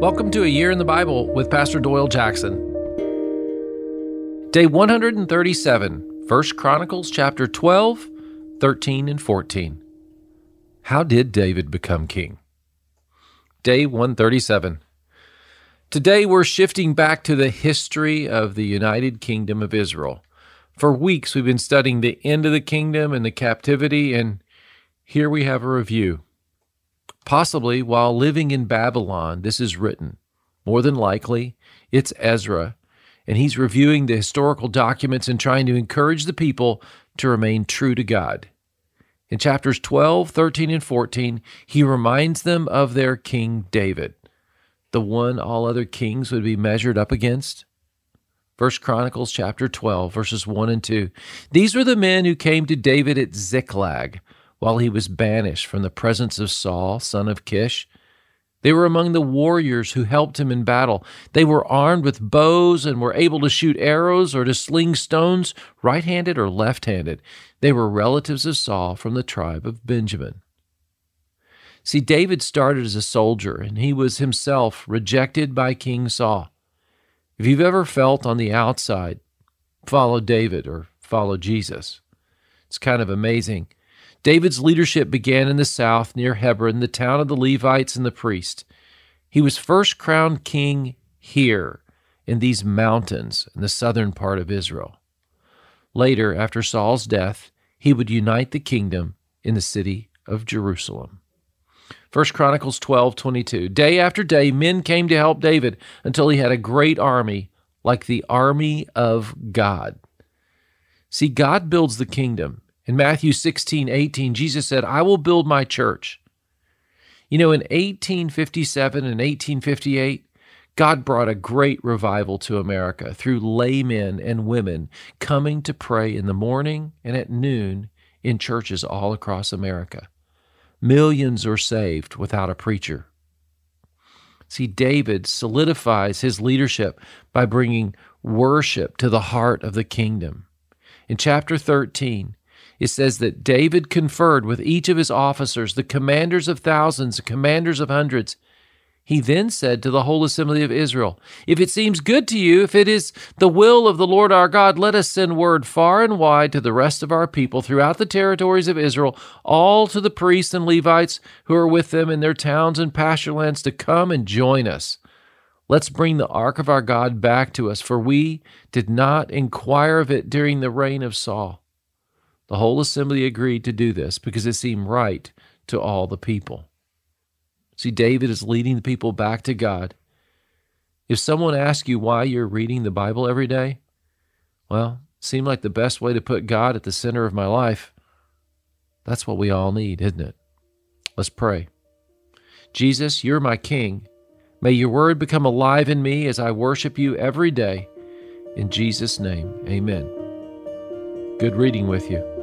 Welcome to A Year in the Bible with Pastor Doyle Jackson. Day 137, 1 Chronicles chapter 12, 13, and 14. How did David become king? Day 137. Today we're shifting back to the history of the United Kingdom of Israel. For weeks we've been studying the end of the kingdom and the captivity, and here we have a review. Possibly while living in Babylon, this is written. More than likely, it's Ezra, and he's reviewing the historical documents and trying to encourage the people to remain true to God. In chapters 12, 13, and 14, he reminds them of their King David, the one all other kings would be measured up against. First Chronicles chapter 12, verses 1 and 2. These were the men who came to David at Ziklag while he was banished from the presence of Saul, son of Kish. They were among the warriors who helped him in battle. They were armed with bows and were able to shoot arrows or to sling stones, right handed or left handed. They were relatives of Saul from the tribe of Benjamin. See, David started as a soldier, and he was himself rejected by King Saul. If you've ever felt on the outside, follow David or follow Jesus. It's kind of amazing David's leadership began in the south near Hebron, the town of the Levites and the priest. He was first crowned king here in these mountains in the southern part of Israel. Later, after Saul's death, he would unite the kingdom in the city of Jerusalem. 1 Chronicles 12:22 Day after day men came to help David until he had a great army like the army of God. See God builds the kingdom in Matthew 16, 18, Jesus said, I will build my church. You know, in 1857 and 1858, God brought a great revival to America through laymen and women coming to pray in the morning and at noon in churches all across America. Millions are saved without a preacher. See, David solidifies his leadership by bringing worship to the heart of the kingdom. In chapter 13, it says that David conferred with each of his officers, the commanders of thousands, the commanders of hundreds. He then said to the whole assembly of Israel, If it seems good to you, if it is the will of the Lord our God, let us send word far and wide to the rest of our people throughout the territories of Israel, all to the priests and Levites who are with them in their towns and pasture lands to come and join us. Let's bring the ark of our God back to us, for we did not inquire of it during the reign of Saul. The whole assembly agreed to do this because it seemed right to all the people. See, David is leading the people back to God. If someone asks you why you're reading the Bible every day, well, it seemed like the best way to put God at the center of my life. That's what we all need, isn't it? Let's pray. Jesus, you're my King. May your word become alive in me as I worship you every day. In Jesus' name, amen. Good reading with you.